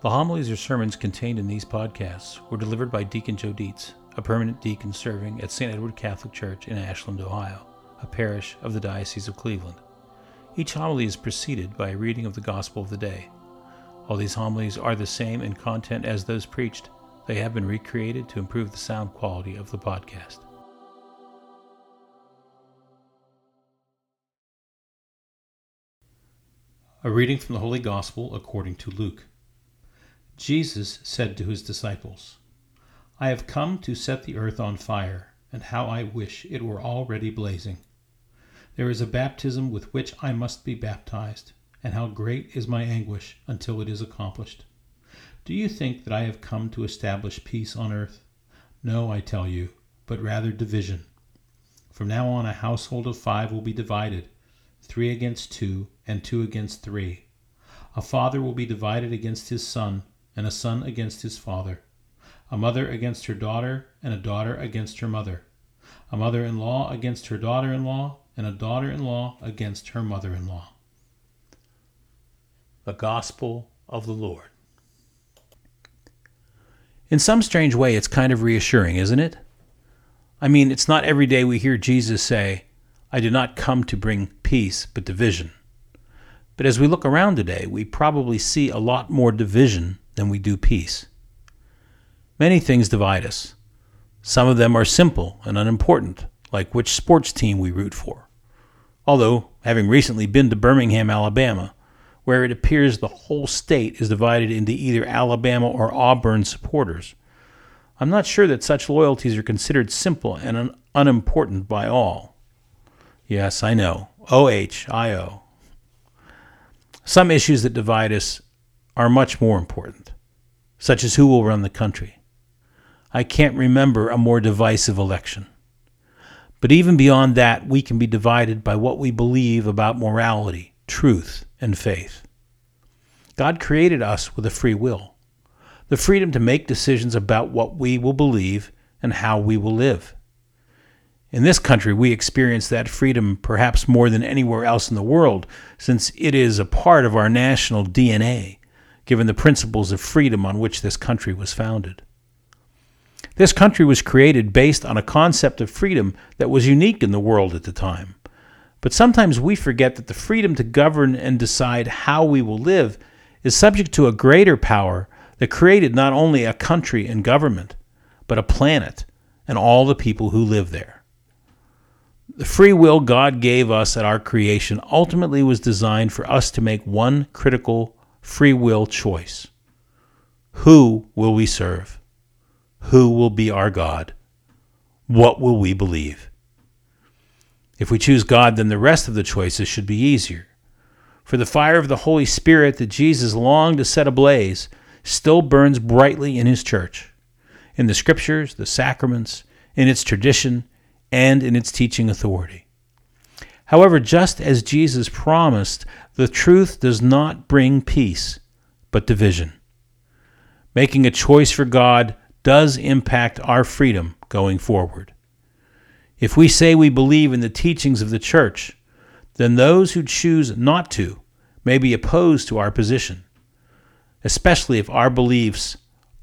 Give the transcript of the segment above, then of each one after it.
The homilies or sermons contained in these podcasts were delivered by Deacon Joe Dietz, a permanent deacon serving at St. Edward Catholic Church in Ashland, Ohio, a parish of the Diocese of Cleveland. Each homily is preceded by a reading of the Gospel of the day. All these homilies are the same in content as those preached. They have been recreated to improve the sound quality of the podcast. A reading from the Holy Gospel according to Luke. Jesus said to his disciples, I have come to set the earth on fire, and how I wish it were already blazing. There is a baptism with which I must be baptized, and how great is my anguish until it is accomplished. Do you think that I have come to establish peace on earth? No, I tell you, but rather division. From now on, a household of five will be divided, three against two, and two against three. A father will be divided against his son and a son against his father, a mother against her daughter, and a daughter against her mother, a mother in law against her daughter in law, and a daughter in law against her mother in law. The Gospel of the Lord. In some strange way, it's kind of reassuring, isn't it? I mean, it's not every day we hear Jesus say, I did not come to bring peace, but division. But as we look around today, we probably see a lot more division than we do peace. Many things divide us. Some of them are simple and unimportant, like which sports team we root for. Although, having recently been to Birmingham, Alabama, where it appears the whole state is divided into either Alabama or Auburn supporters, I'm not sure that such loyalties are considered simple and un- unimportant by all. Yes, I know. O H I O. Some issues that divide us are much more important, such as who will run the country. I can't remember a more divisive election. But even beyond that, we can be divided by what we believe about morality, truth, and faith. God created us with a free will, the freedom to make decisions about what we will believe and how we will live. In this country, we experience that freedom perhaps more than anywhere else in the world, since it is a part of our national DNA given the principles of freedom on which this country was founded. This country was created based on a concept of freedom that was unique in the world at the time. But sometimes we forget that the freedom to govern and decide how we will live is subject to a greater power that created not only a country and government, but a planet and all the people who live there. The free will God gave us at our creation ultimately was designed for us to make one critical free will choice. Who will we serve? Who will be our God? What will we believe? If we choose God, then the rest of the choices should be easier. For the fire of the Holy Spirit that Jesus longed to set ablaze still burns brightly in his church, in the scriptures, the sacraments, in its tradition, and in its teaching authority. However, just as Jesus promised, the truth does not bring peace, but division. Making a choice for God does impact our freedom going forward. If we say we believe in the teachings of the church, then those who choose not to may be opposed to our position, especially if our beliefs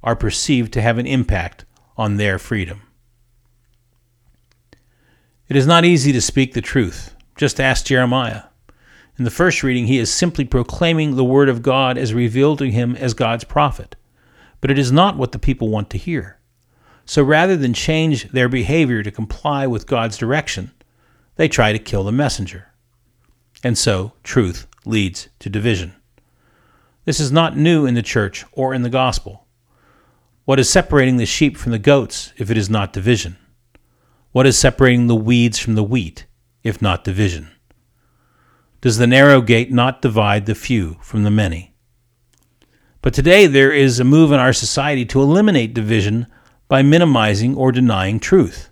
are perceived to have an impact on their freedom. It is not easy to speak the truth just ask Jeremiah. In the first reading, he is simply proclaiming the word of God as revealed to him as God's prophet. But it is not what the people want to hear. So rather than change their behavior to comply with God's direction, they try to kill the messenger. And so, truth leads to division. This is not new in the church or in the gospel. What is separating the sheep from the goats if it is not division? What is separating the weeds from the wheat if not division? Does the narrow gate not divide the few from the many? But today there is a move in our society to eliminate division by minimizing or denying truth.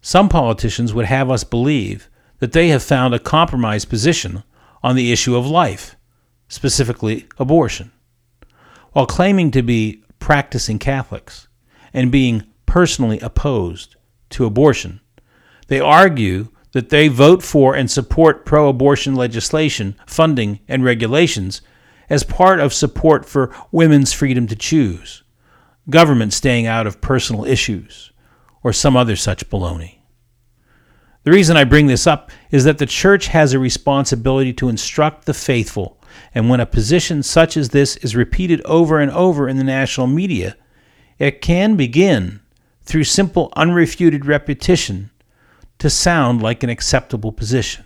Some politicians would have us believe that they have found a compromise position on the issue of life, specifically abortion, while claiming to be practicing Catholics and being personally opposed to abortion. They argue that they vote for and support pro abortion legislation, funding, and regulations as part of support for women's freedom to choose, government staying out of personal issues, or some other such baloney. The reason I bring this up is that the church has a responsibility to instruct the faithful, and when a position such as this is repeated over and over in the national media, it can begin, through simple unrefuted repetition, to sound like an acceptable position.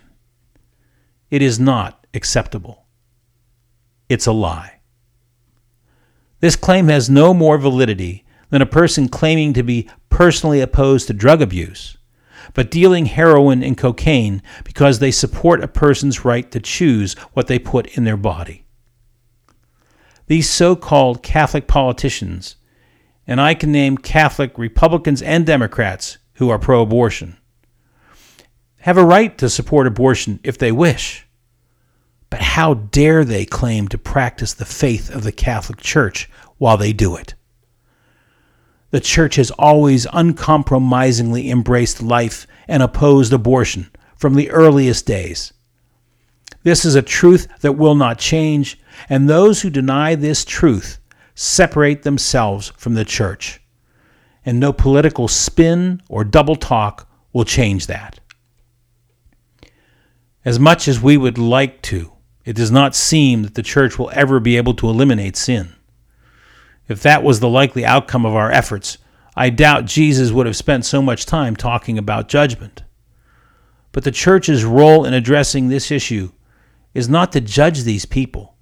It is not acceptable. It's a lie. This claim has no more validity than a person claiming to be personally opposed to drug abuse but dealing heroin and cocaine because they support a person's right to choose what they put in their body. These so called Catholic politicians, and I can name Catholic Republicans and Democrats who are pro abortion, have a right to support abortion if they wish. But how dare they claim to practice the faith of the Catholic Church while they do it? the church has always uncompromisingly embraced life and opposed abortion from the earliest days. This is a truth that will not change, and those who deny this truth separate themselves from the church. And no political spin or double talk will change that. As much as we would like to, it does not seem that the church will ever be able to eliminate sin. If that was the likely outcome of our efforts, I doubt Jesus would have spent so much time talking about judgment. But the church's role in addressing this issue is not to judge these people,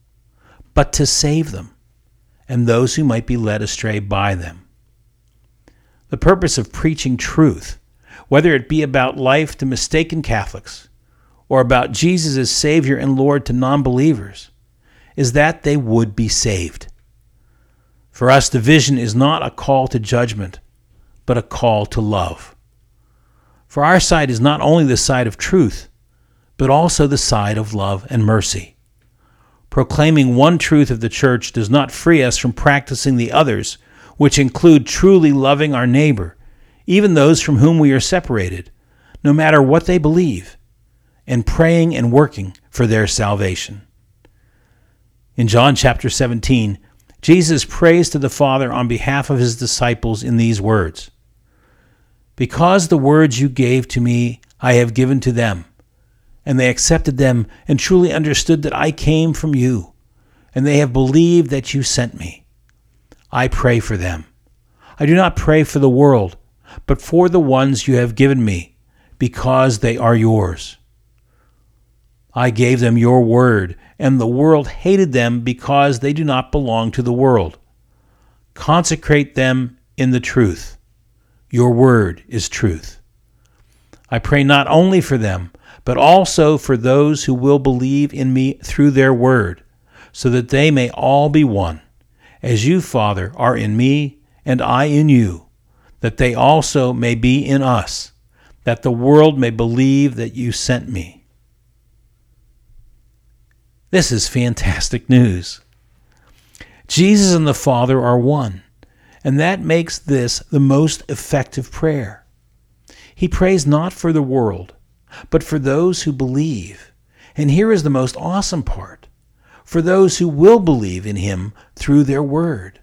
but to save them and those who might be led astray by them. The purpose of preaching truth, whether it be about life to mistaken Catholics or about Jesus as Savior and Lord to non believers, is that they would be saved. For us, the vision is not a call to judgment, but a call to love. For our side is not only the side of truth, but also the side of love and mercy. Proclaiming one truth of the church does not free us from practicing the others, which include truly loving our neighbor, even those from whom we are separated, no matter what they believe, and praying and working for their salvation. In John chapter 17, Jesus prays to the Father on behalf of his disciples in these words Because the words you gave to me I have given to them, and they accepted them and truly understood that I came from you, and they have believed that you sent me. I pray for them. I do not pray for the world, but for the ones you have given me, because they are yours. I gave them your word, and the world hated them because they do not belong to the world. Consecrate them in the truth. Your word is truth. I pray not only for them, but also for those who will believe in me through their word, so that they may all be one, as you, Father, are in me and I in you, that they also may be in us, that the world may believe that you sent me. This is fantastic news. Jesus and the Father are one, and that makes this the most effective prayer. He prays not for the world, but for those who believe. And here is the most awesome part for those who will believe in Him through their word.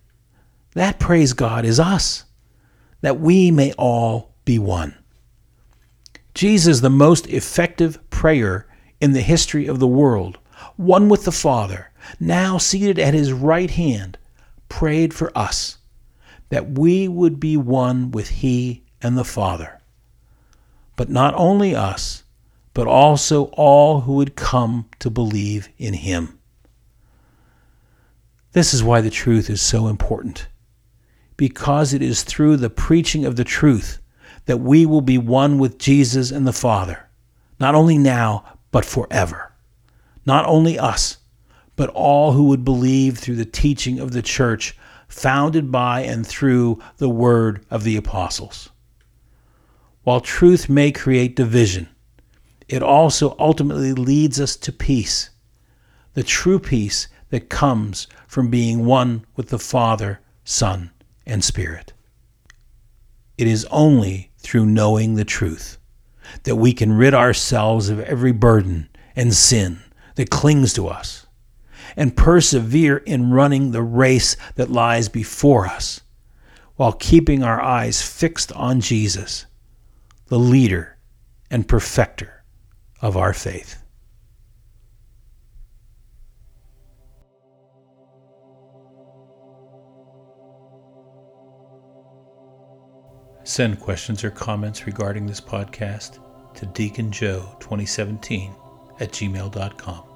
That, praise God, is us, that we may all be one. Jesus, the most effective prayer in the history of the world, one with the Father, now seated at his right hand, prayed for us, that we would be one with he and the Father. But not only us, but also all who would come to believe in him. This is why the truth is so important, because it is through the preaching of the truth that we will be one with Jesus and the Father, not only now, but forever not only us, but all who would believe through the teaching of the church founded by and through the word of the apostles. While truth may create division, it also ultimately leads us to peace, the true peace that comes from being one with the Father, Son, and Spirit. It is only through knowing the truth that we can rid ourselves of every burden and sin that clings to us. and persevere in running the race that lies before us while keeping our eyes fixed on Jesus, the leader and perfecter of our faith. Send questions or comments regarding this podcast to deaconjoe2017 at gmail.com.